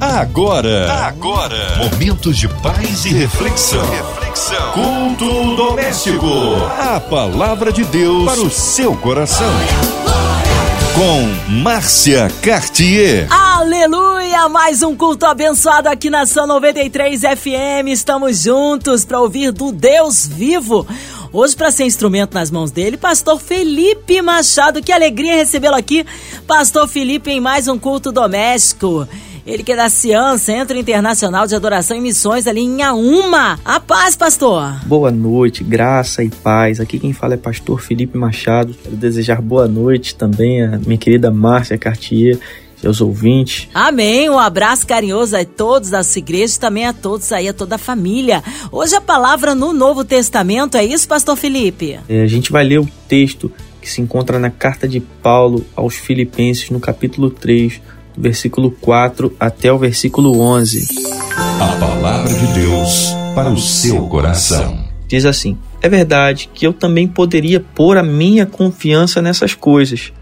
Agora, agora, momentos de paz e reflexão. reflexão. Culto doméstico. A palavra de Deus para o seu coração. Com Márcia Cartier. Aleluia! Mais um culto abençoado aqui na São 93 FM. Estamos juntos para ouvir do Deus vivo. Hoje, para ser instrumento nas mãos dele, Pastor Felipe Machado. Que alegria recebê-lo aqui, Pastor Felipe, em mais um culto doméstico. Ele que é da Cian, Centro Internacional de Adoração e Missões, ali em Auma. A paz, pastor! Boa noite, graça e paz. Aqui quem fala é pastor Felipe Machado. Quero desejar boa noite também à minha querida Márcia Cartier seus ouvintes. Amém. Um abraço carinhoso a todos da sua igreja e também a todos aí, a toda a família. Hoje a palavra no Novo Testamento, é isso, pastor Felipe? É, a gente vai ler o texto que se encontra na carta de Paulo aos Filipenses, no capítulo 3, versículo 4 até o versículo 11. A palavra de Deus para o seu coração. Diz assim: É verdade que eu também poderia pôr a minha confiança nessas coisas.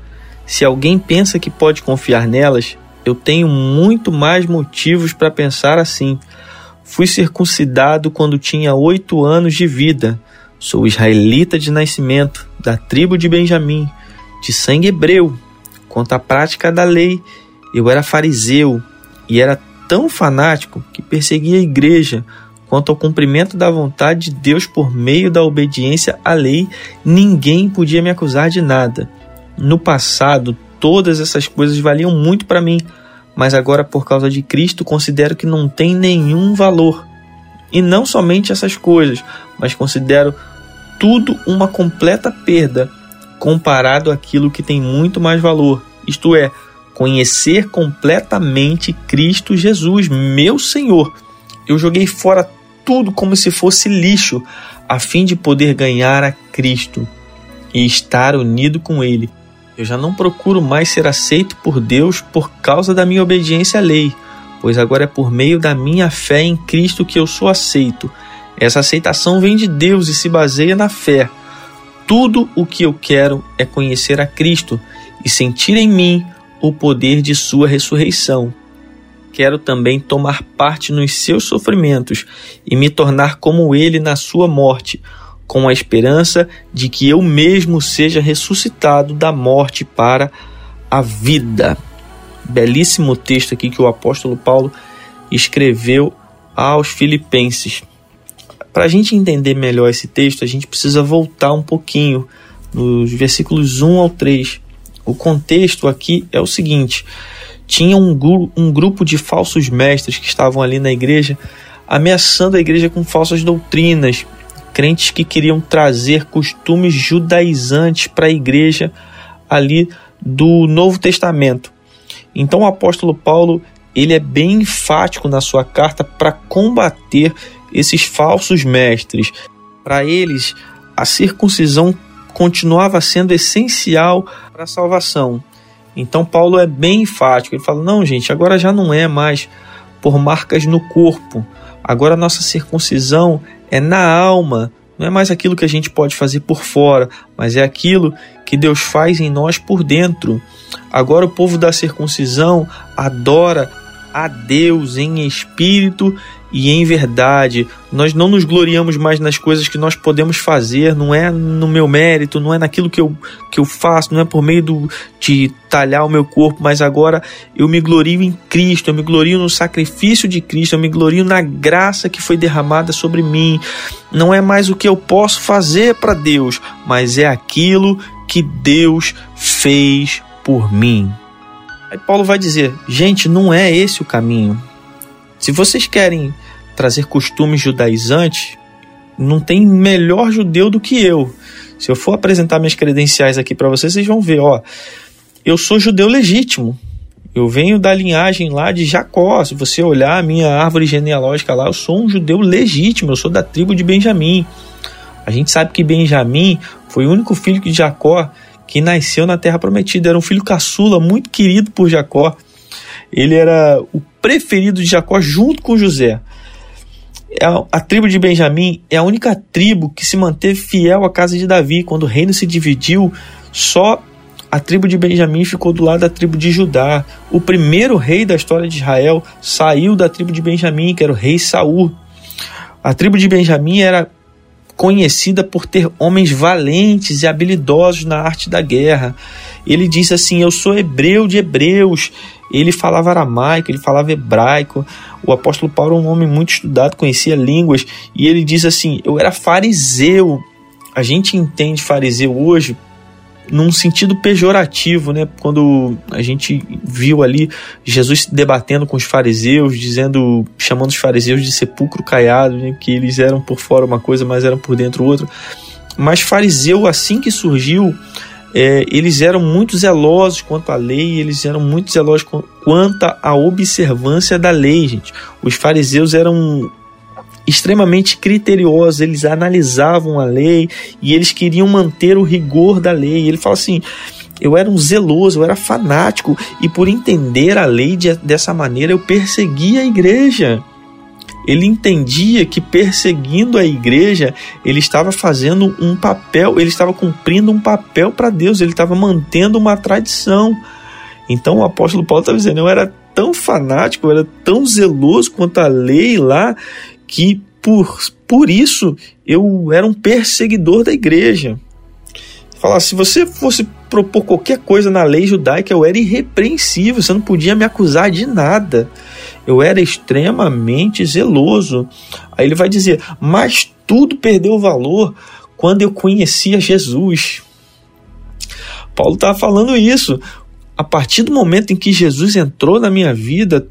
Se alguém pensa que pode confiar nelas, eu tenho muito mais motivos para pensar assim. Fui circuncidado quando tinha oito anos de vida. Sou israelita de nascimento, da tribo de Benjamim, de sangue hebreu. Quanto à prática da lei, eu era fariseu e era tão fanático que perseguia a igreja. Quanto ao cumprimento da vontade de Deus por meio da obediência à lei, ninguém podia me acusar de nada. No passado, todas essas coisas valiam muito para mim, mas agora, por causa de Cristo, considero que não tem nenhum valor. E não somente essas coisas, mas considero tudo uma completa perda comparado àquilo que tem muito mais valor, isto é, conhecer completamente Cristo Jesus, meu Senhor. Eu joguei fora tudo como se fosse lixo, a fim de poder ganhar a Cristo e estar unido com Ele. Eu já não procuro mais ser aceito por Deus por causa da minha obediência à lei, pois agora é por meio da minha fé em Cristo que eu sou aceito. Essa aceitação vem de Deus e se baseia na fé. Tudo o que eu quero é conhecer a Cristo e sentir em mim o poder de sua ressurreição. Quero também tomar parte nos seus sofrimentos e me tornar como ele na sua morte, com a esperança de que eu mesmo seja ressuscitado da morte para a vida. Belíssimo texto aqui que o apóstolo Paulo escreveu aos Filipenses. Para a gente entender melhor esse texto, a gente precisa voltar um pouquinho nos versículos 1 ao 3 o contexto aqui é o seguinte: tinha um, um grupo de falsos mestres que estavam ali na igreja ameaçando a igreja com falsas doutrinas, crentes que queriam trazer costumes judaizantes para a igreja ali do Novo Testamento. Então o apóstolo Paulo ele é bem enfático na sua carta para combater esses falsos mestres. Para eles, a circuncisão continuava sendo essencial para a salvação. Então Paulo é bem enfático. Ele fala: não, gente, agora já não é mais por marcas no corpo. Agora a nossa circuncisão é na alma. Não é mais aquilo que a gente pode fazer por fora, mas é aquilo que Deus faz em nós por dentro. Agora o povo da circuncisão adora a Deus em espírito e em verdade. Nós não nos gloriamos mais nas coisas que nós podemos fazer, não é no meu mérito, não é naquilo que eu, que eu faço, não é por meio do, de talhar o meu corpo, mas agora eu me glorio em Cristo, eu me glorio no sacrifício de Cristo, eu me glorio na graça que foi derramada sobre mim. Não é mais o que eu posso fazer para Deus, mas é aquilo que Deus fez por mim. Aí Paulo vai dizer: gente, não é esse o caminho. Se vocês querem trazer costumes judaizantes, não tem melhor judeu do que eu. Se eu for apresentar minhas credenciais aqui para vocês, vocês vão ver, ó, eu sou judeu legítimo. Eu venho da linhagem lá de Jacó. Se você olhar a minha árvore genealógica lá, eu sou um judeu legítimo, eu sou da tribo de Benjamim. A gente sabe que Benjamim foi o único filho de Jacó que nasceu na terra prometida. Era um filho caçula, muito querido por Jacó. Ele era o preferido de Jacó junto com José. A, é a, tribo de Benjamim é a única tribo que se manteve fiel à casa de Davi. Quando o reino se dividiu, só a a tribo de Benjamim ficou do lado da tribo de Judá. O primeiro rei da história de Israel saiu da tribo de Benjamim, que era o rei Saul. A tribo de Benjamim era conhecida por ter homens valentes e habilidosos na arte da guerra. Ele diz assim: Eu sou hebreu de hebreus. Ele falava aramaico, ele falava hebraico. O apóstolo Paulo é um homem muito estudado, conhecia línguas. E ele diz assim: Eu era fariseu. A gente entende fariseu hoje num sentido pejorativo, né? Quando a gente viu ali Jesus debatendo com os fariseus, dizendo, chamando os fariseus de sepulcro caiado, né? que eles eram por fora uma coisa, mas eram por dentro outra. Mas fariseu, assim que surgiu, é, eles eram muito zelosos quanto à lei, eles eram muito zelosos quanto à observância da lei, gente. Os fariseus eram extremamente criteriosos, eles analisavam a lei e eles queriam manter o rigor da lei. Ele fala assim: eu era um zeloso, eu era fanático e por entender a lei de, dessa maneira eu perseguia a igreja. Ele entendia que perseguindo a igreja, ele estava fazendo um papel, ele estava cumprindo um papel para Deus, ele estava mantendo uma tradição. Então o apóstolo Paulo está dizendo: eu era tão fanático, eu era tão zeloso quanto a lei lá, que por, por isso eu era um perseguidor da igreja. Falar, se você fosse propor qualquer coisa na lei judaica, eu era irrepreensível, você não podia me acusar de nada. Eu era extremamente zeloso. Aí ele vai dizer: Mas tudo perdeu valor quando eu conhecia Jesus. Paulo estava falando isso. A partir do momento em que Jesus entrou na minha vida,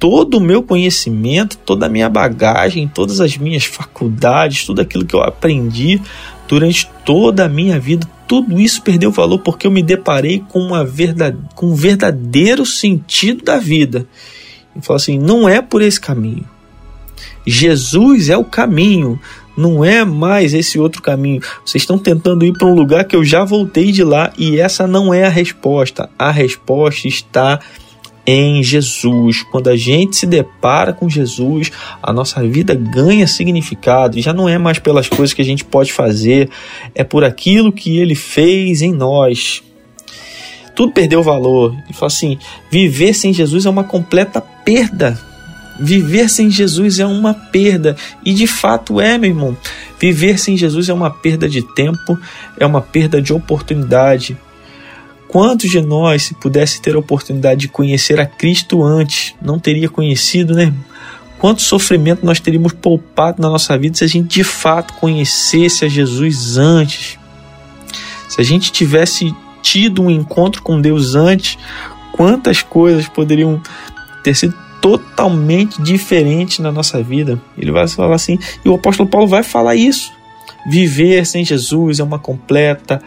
todo o meu conhecimento, toda a minha bagagem, todas as minhas faculdades, tudo aquilo que eu aprendi durante toda a minha vida, tudo isso perdeu valor porque eu me deparei com, uma verdade, com um verdadeiro sentido da vida. E falo assim: não é por esse caminho. Jesus é o caminho, não é mais esse outro caminho. Vocês estão tentando ir para um lugar que eu já voltei de lá e essa não é a resposta. A resposta está em Jesus. Quando a gente se depara com Jesus, a nossa vida ganha significado. E já não é mais pelas coisas que a gente pode fazer, é por aquilo que ele fez em nós. Tudo perdeu valor. Ele fala assim: viver sem Jesus é uma completa perda. Viver sem Jesus é uma perda. E de fato é, meu irmão. Viver sem Jesus é uma perda de tempo, é uma perda de oportunidade, Quantos de nós, se pudesse ter a oportunidade de conhecer a Cristo antes, não teria conhecido, né? Quanto sofrimento nós teríamos poupado na nossa vida se a gente de fato conhecesse a Jesus antes? Se a gente tivesse tido um encontro com Deus antes, quantas coisas poderiam ter sido totalmente diferentes na nossa vida? Ele vai falar assim, e o apóstolo Paulo vai falar isso. Viver sem Jesus é uma completa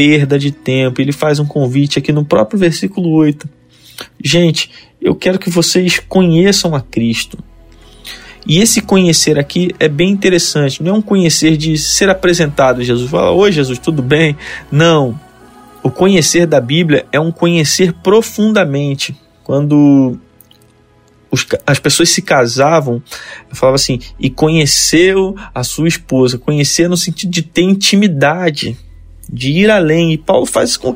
perda de tempo. Ele faz um convite aqui no próprio versículo 8. Gente, eu quero que vocês conheçam a Cristo. E esse conhecer aqui é bem interessante, não é um conhecer de ser apresentado. Jesus fala: Oi, Jesus, tudo bem? Não. O conhecer da Bíblia é um conhecer profundamente. Quando as pessoas se casavam, falava assim, e conheceu a sua esposa. Conhecer no sentido de ter intimidade de ir além. E Paulo faz com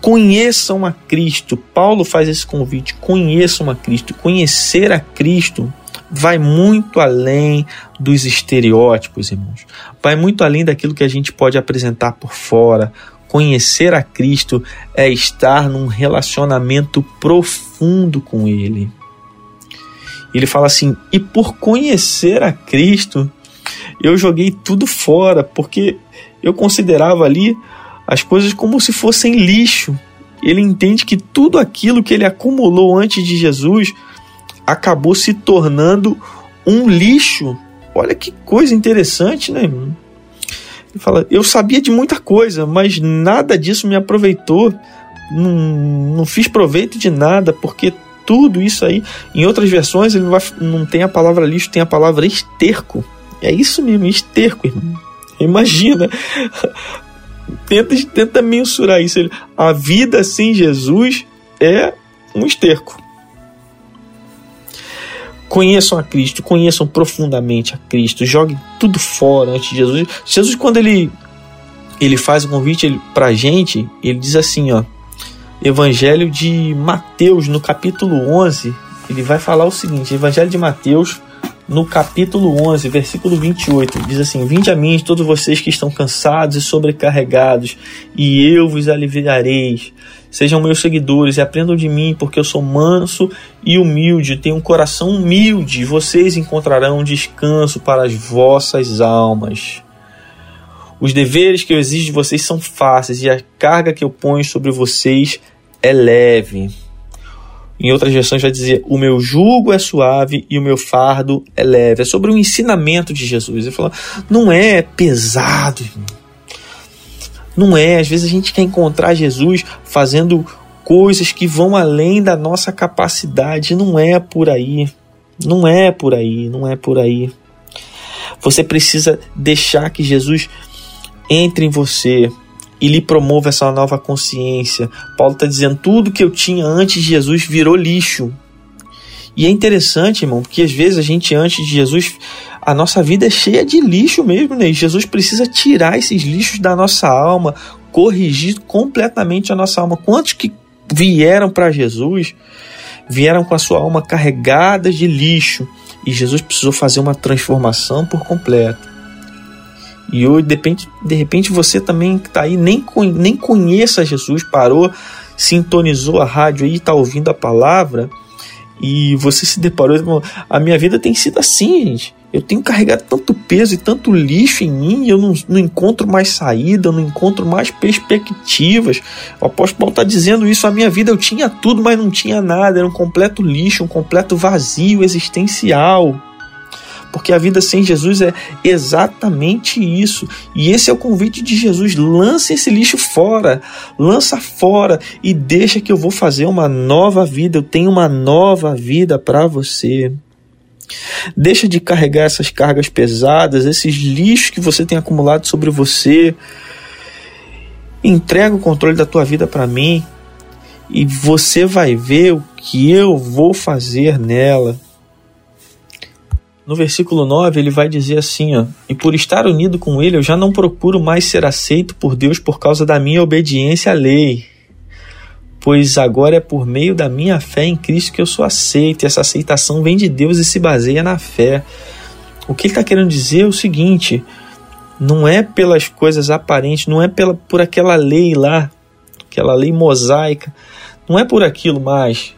conheçam a Cristo. Paulo faz esse convite: conheçam a Cristo. Conhecer a Cristo vai muito além dos estereótipos, irmãos. Vai muito além daquilo que a gente pode apresentar por fora. Conhecer a Cristo é estar num relacionamento profundo com Ele. Ele fala assim: e por conhecer a Cristo, eu joguei tudo fora, porque eu considerava ali as coisas como se fossem lixo. Ele entende que tudo aquilo que ele acumulou antes de Jesus acabou se tornando um lixo. Olha que coisa interessante, né? Ele fala: Eu sabia de muita coisa, mas nada disso me aproveitou. Não, não fiz proveito de nada, porque tudo isso aí, em outras versões, ele não, vai, não tem a palavra lixo, tem a palavra esterco. É isso mesmo, esterco, irmão. Imagina. Tenta, tenta mensurar isso. A vida sem Jesus é um esterco. Conheçam a Cristo, conheçam profundamente a Cristo, joguem tudo fora antes de Jesus. Jesus, quando ele ele faz o convite para a gente, ele diz assim, ó, Evangelho de Mateus, no capítulo 11, ele vai falar o seguinte, Evangelho de Mateus, no capítulo 11, versículo 28, diz assim: Vinde a mim, todos vocês que estão cansados e sobrecarregados, e eu vos aliviareis. Sejam meus seguidores e aprendam de mim, porque eu sou manso e humilde, tenho um coração humilde. Vocês encontrarão descanso para as vossas almas. Os deveres que eu exijo de vocês são fáceis e a carga que eu ponho sobre vocês é leve. Em outras versões vai dizer: O meu jugo é suave e o meu fardo é leve. É sobre o ensinamento de Jesus. Ele fala: Não é pesado, Não é. Às vezes a gente quer encontrar Jesus fazendo coisas que vão além da nossa capacidade. Não é por aí. Não é por aí. Não é por aí. Você precisa deixar que Jesus entre em você e lhe promova essa nova consciência. Paulo está dizendo: tudo que eu tinha antes de Jesus virou lixo. E é interessante, irmão, porque às vezes a gente, antes de Jesus, a nossa vida é cheia de lixo mesmo, né? E Jesus precisa tirar esses lixos da nossa alma, corrigir completamente a nossa alma. Quantos que vieram para Jesus vieram com a sua alma carregada de lixo e Jesus precisou fazer uma transformação por completo. E hoje, de repente, de repente você também que está aí, nem, nem conheça Jesus, parou, sintonizou a rádio aí, está ouvindo a palavra, e você se deparou, a minha vida tem sido assim, gente. Eu tenho carregado tanto peso e tanto lixo em mim, eu não, não encontro mais saída, eu não encontro mais perspectivas. O apóstolo Paulo está dizendo isso, a minha vida eu tinha tudo, mas não tinha nada, era um completo lixo, um completo vazio existencial porque a vida sem Jesus é exatamente isso. E esse é o convite de Jesus: lance esse lixo fora, lança fora e deixa que eu vou fazer uma nova vida. Eu tenho uma nova vida para você. Deixa de carregar essas cargas pesadas, esses lixos que você tem acumulado sobre você. Entrega o controle da tua vida para mim e você vai ver o que eu vou fazer nela. No versículo 9, ele vai dizer assim: ó, E por estar unido com ele, eu já não procuro mais ser aceito por Deus por causa da minha obediência à lei. Pois agora é por meio da minha fé em Cristo que eu sou aceito, e essa aceitação vem de Deus e se baseia na fé. O que ele está querendo dizer é o seguinte: não é pelas coisas aparentes, não é pela, por aquela lei lá, aquela lei mosaica, não é por aquilo mais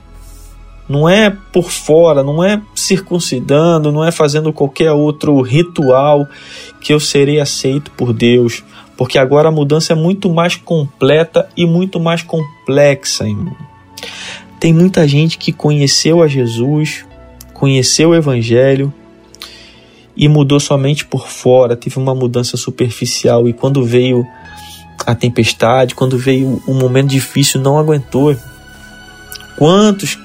não é por fora, não é circuncidando, não é fazendo qualquer outro ritual que eu serei aceito por Deus, porque agora a mudança é muito mais completa e muito mais complexa. Tem muita gente que conheceu a Jesus, conheceu o Evangelho e mudou somente por fora, teve uma mudança superficial e quando veio a tempestade, quando veio um momento difícil, não aguentou. Quantos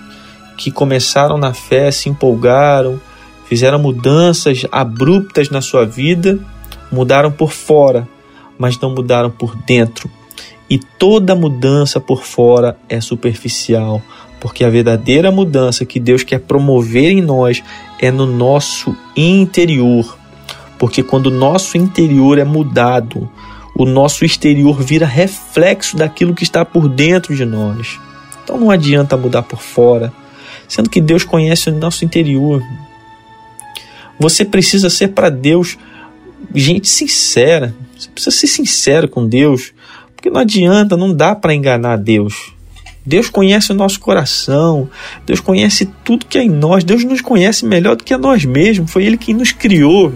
que começaram na fé, se empolgaram, fizeram mudanças abruptas na sua vida, mudaram por fora, mas não mudaram por dentro. E toda mudança por fora é superficial, porque a verdadeira mudança que Deus quer promover em nós é no nosso interior. Porque quando o nosso interior é mudado, o nosso exterior vira reflexo daquilo que está por dentro de nós. Então não adianta mudar por fora, sendo que Deus conhece o nosso interior. Você precisa ser para Deus gente sincera. Você precisa ser sincero com Deus, porque não adianta, não dá para enganar Deus. Deus conhece o nosso coração, Deus conhece tudo que é em nós, Deus nos conhece melhor do que a nós mesmos, foi Ele quem nos criou.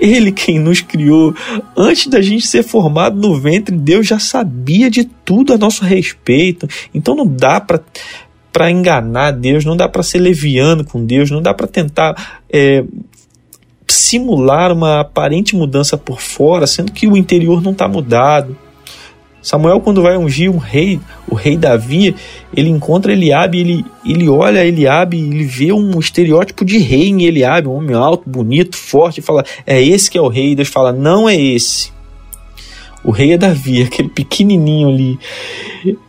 Ele quem nos criou. Antes da gente ser formado no ventre, Deus já sabia de tudo a nosso respeito. Então não dá para para enganar Deus, não dá para ser leviano com Deus, não dá para tentar é, simular uma aparente mudança por fora, sendo que o interior não está mudado. Samuel, quando vai ungir um rei, o rei Davi, ele encontra Eliabe, ele, ele olha Eliabe, ele vê um estereótipo de rei em Eliabe, um homem alto, bonito, forte, e fala: É esse que é o rei. Deus fala: Não é esse. O rei é Davi, aquele pequenininho ali.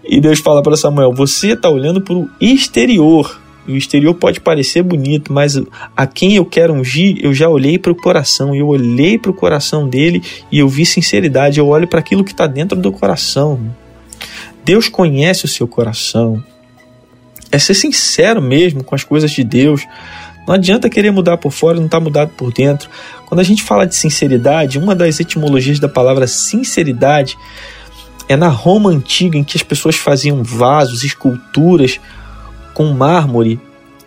E Deus fala para Samuel: Você está olhando para o exterior, O exterior pode parecer bonito, mas a quem eu quero ungir, eu já olhei para o coração. Eu olhei para o coração dele e eu vi sinceridade. Eu olho para aquilo que está dentro do coração. Deus conhece o seu coração. É ser sincero mesmo com as coisas de Deus. Não adianta querer mudar por fora e não estar tá mudado por dentro. Quando a gente fala de sinceridade, uma das etimologias da palavra sinceridade é na Roma antiga, em que as pessoas faziam vasos, esculturas com mármore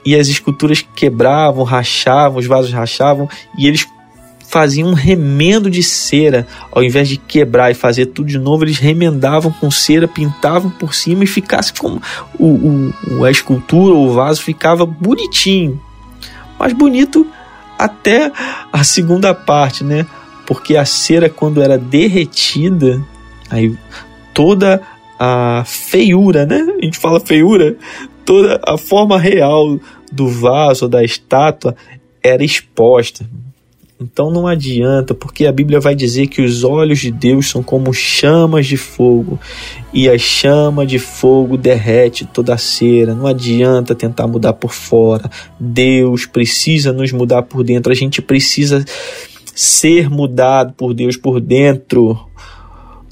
e as esculturas quebravam, rachavam, os vasos rachavam e eles faziam um remendo de cera, ao invés de quebrar e fazer tudo de novo, eles remendavam com cera, pintavam por cima e ficasse como o, o, a escultura ou o vaso ficava bonitinho, mas bonito até a segunda parte, né? Porque a cera quando era derretida, aí toda a feiura, né? A gente fala feiura, toda a forma real do vaso, da estátua, era exposta. Então não adianta, porque a Bíblia vai dizer que os olhos de Deus são como chamas de fogo, e a chama de fogo derrete toda a cera. Não adianta tentar mudar por fora. Deus precisa nos mudar por dentro. A gente precisa ser mudado por Deus por dentro.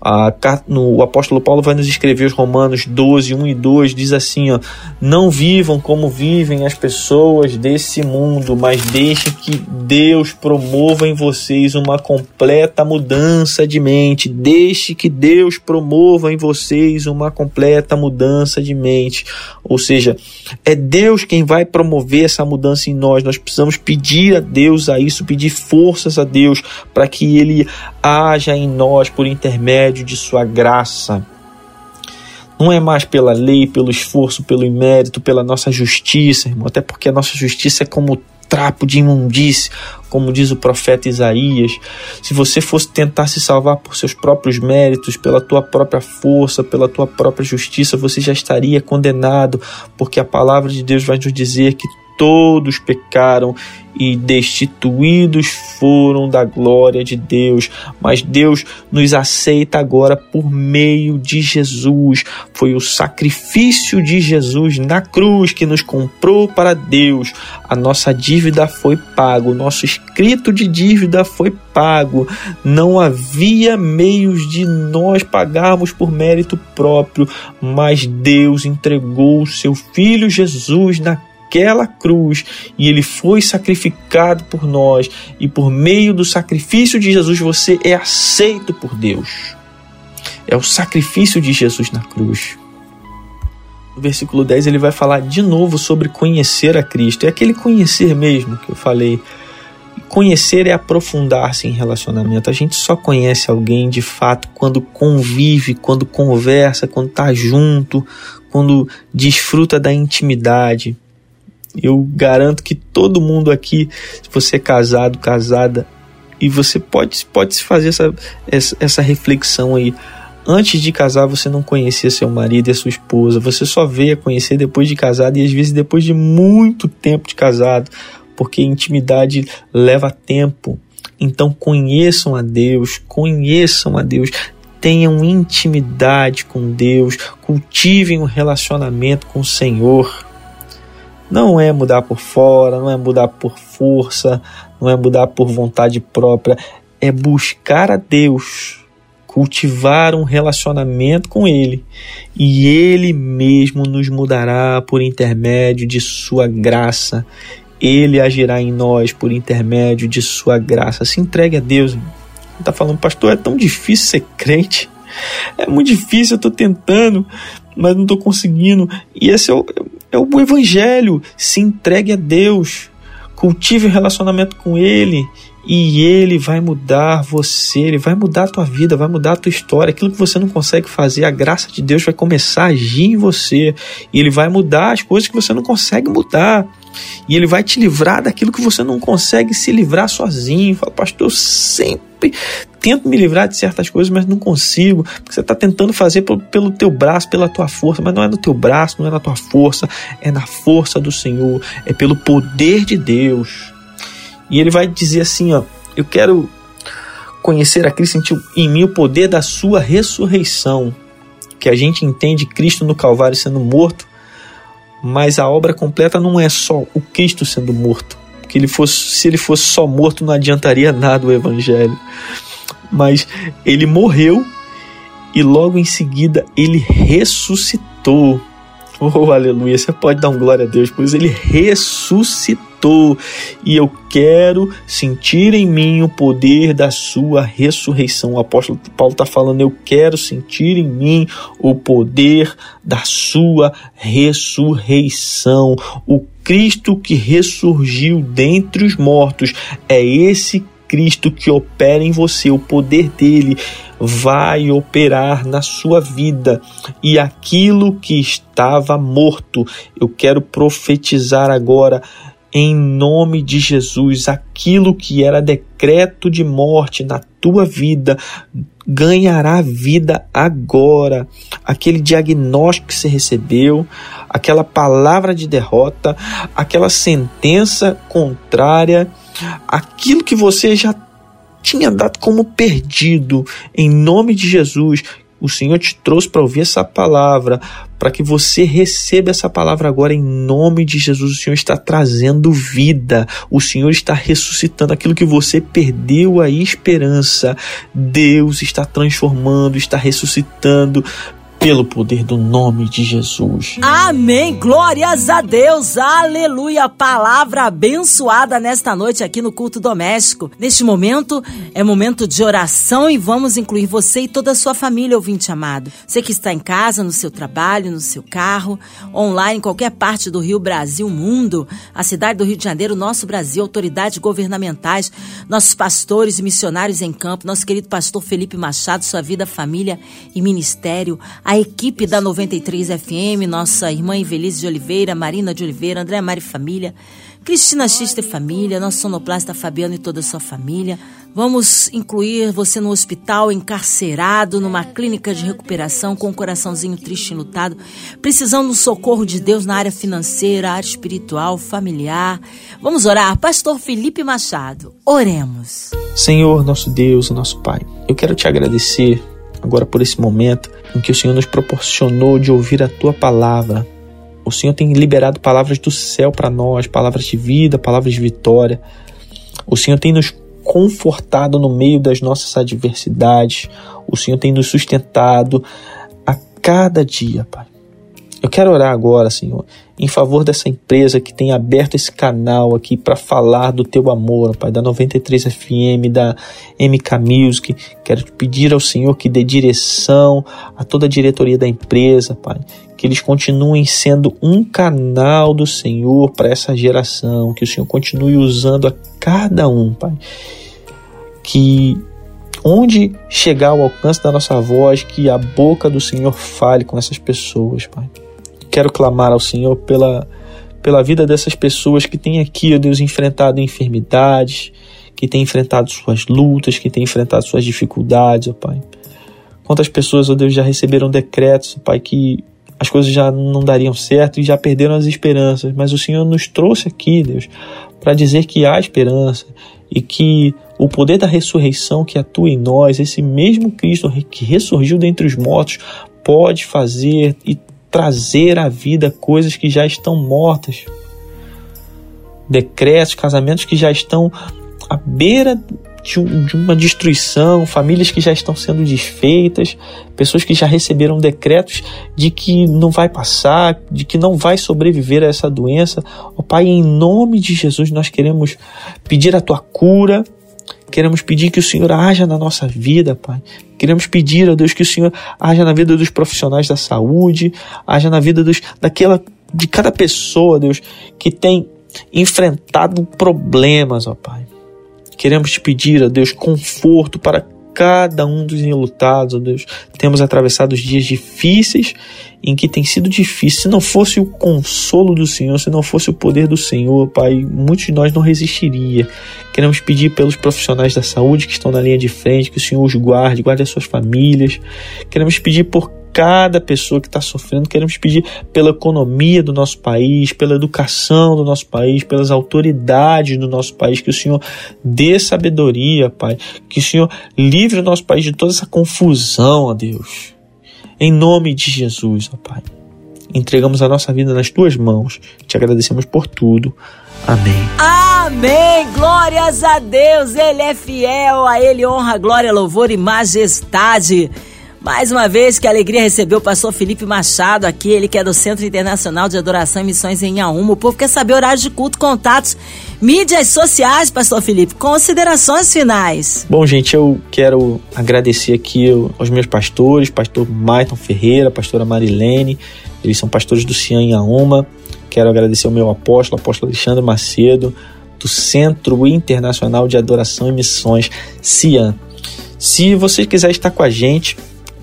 A, no, o apóstolo Paulo vai nos escrever os Romanos 12, 1 e 2, diz assim: ó, Não vivam como vivem as pessoas desse mundo, mas deixem que Deus promova em vocês uma completa mudança de mente. Deixe que Deus promova em vocês uma completa mudança de mente. Ou seja, é Deus quem vai promover essa mudança em nós. Nós precisamos pedir a Deus a isso, pedir forças a Deus para que Ele haja em nós por intermédio de Sua graça. Não é mais pela lei, pelo esforço, pelo mérito, pela nossa justiça, irmão, até porque a nossa justiça é como trapo de imundície, como diz o profeta Isaías. Se você fosse tentar se salvar por seus próprios méritos, pela tua própria força, pela tua própria justiça, você já estaria condenado, porque a palavra de Deus vai nos dizer que todos pecaram e destituídos foram da glória de Deus, mas Deus nos aceita agora por meio de Jesus. Foi o sacrifício de Jesus na cruz que nos comprou para Deus. A nossa dívida foi paga, o nosso escrito de dívida foi pago. Não havia meios de nós pagarmos por mérito próprio, mas Deus entregou o seu filho Jesus na naquela cruz e ele foi sacrificado por nós, e por meio do sacrifício de Jesus você é aceito por Deus. É o sacrifício de Jesus na cruz. No versículo 10 ele vai falar de novo sobre conhecer a Cristo. É aquele conhecer mesmo que eu falei. Conhecer é aprofundar-se em relacionamento. A gente só conhece alguém de fato quando convive, quando conversa, quando está junto, quando desfruta da intimidade. Eu garanto que todo mundo aqui, se você é casado, casada, e você pode, pode se fazer essa, essa, essa reflexão aí. Antes de casar, você não conhecia seu marido e a sua esposa, você só veio a conhecer depois de casado e às vezes depois de muito tempo de casado, porque intimidade leva tempo. Então conheçam a Deus, conheçam a Deus, tenham intimidade com Deus, cultivem um relacionamento com o Senhor. Não é mudar por fora, não é mudar por força, não é mudar por vontade própria, é buscar a Deus, cultivar um relacionamento com Ele e Ele mesmo nos mudará por intermédio de Sua graça. Ele agirá em nós por intermédio de Sua graça. Se entregue a Deus. Está falando, pastor, é tão difícil ser crente. É muito difícil, eu estou tentando, mas não estou conseguindo. E esse é o, é o Evangelho. Se entregue a Deus, cultive um relacionamento com Ele e Ele vai mudar você, Ele vai mudar a tua vida, vai mudar a tua história. Aquilo que você não consegue fazer, a graça de Deus vai começar a agir em você e Ele vai mudar as coisas que você não consegue mudar. E Ele vai te livrar daquilo que você não consegue se livrar sozinho. Fala, pastor, eu sempre tento me livrar de certas coisas, mas não consigo, porque você está tentando fazer pelo, pelo teu braço, pela tua força, mas não é no teu braço, não é na tua força, é na força do Senhor, é pelo poder de Deus. E ele vai dizer assim, ó, eu quero conhecer a Cristo, sentir em mim o poder da sua ressurreição, que a gente entende Cristo no Calvário sendo morto Mas a obra completa não é só o Cristo sendo morto. Que ele fosse, se ele fosse só morto, não adiantaria nada o evangelho. Mas ele morreu e logo em seguida ele ressuscitou. Oh, aleluia! Você pode dar um glória a Deus, pois ele ressuscitou e eu quero sentir em mim o poder da sua ressurreição. O apóstolo Paulo está falando: eu quero sentir em mim o poder da sua ressurreição. O Cristo que ressurgiu dentre os mortos é esse Cristo que opera em você, o poder dele vai operar na sua vida e aquilo que estava morto, eu quero profetizar agora em nome de Jesus, aquilo que era decreto de morte na tua vida ganhará vida agora. Aquele diagnóstico que você recebeu, aquela palavra de derrota, aquela sentença contrária aquilo que você já tinha dado como perdido, em nome de Jesus, o Senhor te trouxe para ouvir essa palavra, para que você receba essa palavra agora em nome de Jesus. O Senhor está trazendo vida, o Senhor está ressuscitando aquilo que você perdeu a esperança. Deus está transformando, está ressuscitando pelo poder do nome de Jesus. Amém. Glórias a Deus. Aleluia. Palavra abençoada nesta noite aqui no culto doméstico. Neste momento é momento de oração e vamos incluir você e toda a sua família, ouvinte amado. Você que está em casa, no seu trabalho, no seu carro, online, em qualquer parte do Rio, Brasil, mundo, a cidade do Rio de Janeiro, nosso Brasil, autoridades governamentais, nossos pastores e missionários em campo, nosso querido pastor Felipe Machado, sua vida, família e ministério equipe da 93 FM, nossa irmã Invelise de Oliveira, Marina de Oliveira, André Mari Família, Cristina Xista e Família, nosso sonoplasta Fabiano e toda a sua família. Vamos incluir você no hospital, encarcerado, numa clínica de recuperação, com um coraçãozinho triste e lutado, precisando do socorro de Deus na área financeira, área espiritual, familiar. Vamos orar. Pastor Felipe Machado, oremos. Senhor, nosso Deus, nosso Pai, eu quero te agradecer agora por esse momento em que o Senhor nos proporcionou de ouvir a tua palavra. O Senhor tem liberado palavras do céu para nós, palavras de vida, palavras de vitória. O Senhor tem nos confortado no meio das nossas adversidades. O Senhor tem nos sustentado a cada dia, Pai. Eu quero orar agora, Senhor, em favor dessa empresa que tem aberto esse canal aqui para falar do teu amor, Pai, da 93 FM, da MK Music. Quero te pedir ao Senhor que dê direção a toda a diretoria da empresa, Pai, que eles continuem sendo um canal do Senhor para essa geração, que o Senhor continue usando a cada um, Pai. Que onde chegar ao alcance da nossa voz, que a boca do Senhor fale com essas pessoas, Pai. Quero clamar ao Senhor pela, pela vida dessas pessoas que têm aqui, ó Deus, enfrentado enfermidades, que têm enfrentado suas lutas, que têm enfrentado suas dificuldades, ó Pai. Quantas pessoas, ó Deus, já receberam decretos, ó Pai, que as coisas já não dariam certo e já perderam as esperanças, mas o Senhor nos trouxe aqui, Deus, para dizer que há esperança e que o poder da ressurreição que atua em nós, esse mesmo Cristo que ressurgiu dentre os mortos, pode fazer e trazer à vida coisas que já estão mortas. Decretos, casamentos que já estão à beira de, uma destruição, famílias que já estão sendo desfeitas, pessoas que já receberam decretos de que não vai passar, de que não vai sobreviver a essa doença. Oh, Pai, em nome de Jesus, nós queremos pedir a tua cura, Queremos pedir que o Senhor haja na nossa vida, Pai. Queremos pedir, ó Deus, que o Senhor haja na vida dos profissionais da saúde, haja na vida dos, daquela, de cada pessoa, Deus, que tem enfrentado problemas, ó Pai. Queremos te pedir, ó Deus, conforto para cada um dos enlutados, ó Deus. Temos atravessado dias difíceis em que tem sido difícil. Se não fosse o consolo do Senhor, se não fosse o poder do Senhor, Pai, muitos de nós não resistiria. Queremos pedir pelos profissionais da saúde que estão na linha de frente, que o Senhor os guarde, guarde as suas famílias. Queremos pedir por cada pessoa que está sofrendo. Queremos pedir pela economia do nosso país, pela educação do nosso país, pelas autoridades do nosso país. Que o Senhor dê sabedoria, Pai. Que o Senhor livre o nosso país de toda essa confusão, ó Deus. Em nome de Jesus, ó Pai. entregamos a nossa vida nas tuas mãos. Te agradecemos por tudo. Amém. Amém. Glórias a Deus. Ele é fiel. A ele honra, glória, louvor e majestade. Mais uma vez, que alegria receber o pastor Felipe Machado aqui, ele que é do Centro Internacional de Adoração e Missões em Inhaúma. O povo quer saber horários de culto, contatos, mídias sociais, pastor Felipe. Considerações finais. Bom, gente, eu quero agradecer aqui aos meus pastores, pastor Maiton Ferreira, pastora Marilene, eles são pastores do Cian Inhaúma. Quero agradecer ao meu apóstolo, apóstolo Alexandre Macedo, do Centro Internacional de Adoração e Missões, CIAN. Se você quiser estar com a gente,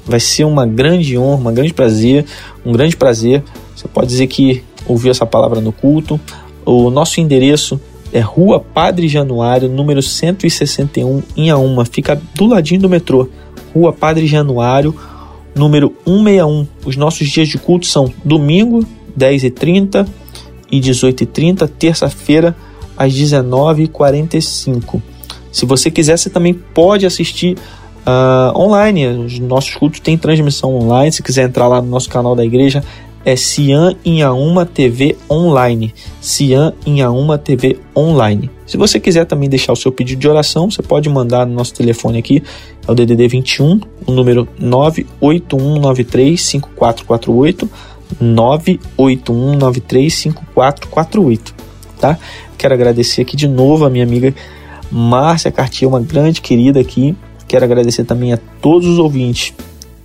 vai ser uma grande honra, um grande prazer, um grande prazer. Você pode dizer que ouviu essa palavra no culto. O nosso endereço é Rua Padre Januário, número 161, em Auma. Fica do ladinho do metrô. Rua Padre Januário, número 161. Os nossos dias de culto são domingo, 10h30 e 18h30, terça-feira, às 19h45. Se você quiser, você também pode assistir uh, online. Os nossos cultos têm transmissão online. Se quiser entrar lá no nosso canal da igreja, é Cian Inhaúma TV Online. Cian Inhaúma TV Online. Se você quiser também deixar o seu pedido de oração, você pode mandar no nosso telefone aqui, é o DDD 21, o número 981935448, 981935448, tá? Quero agradecer aqui de novo a minha amiga Márcia Cartier, uma grande querida aqui, Quero agradecer também a todos os ouvintes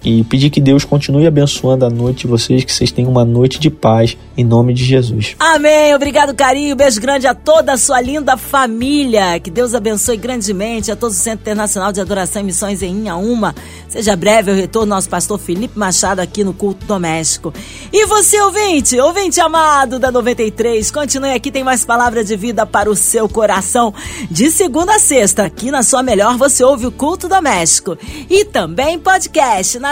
e pedir que Deus continue abençoando a noite de vocês, que vocês tenham uma noite de paz, em nome de Jesus. Amém. Obrigado, carinho. Beijo grande a toda a sua linda família. Que Deus abençoe grandemente a todo o Centro Internacional de Adoração e Missões em Inhaúma. Seja breve o retorno nosso pastor Felipe Machado aqui no Culto Doméstico. E você, ouvinte, ouvinte amado da 93, continue aqui, tem mais palavra de vida para o seu coração. De segunda a sexta, aqui na sua melhor, você ouve o Culto Doméstico. E também podcast na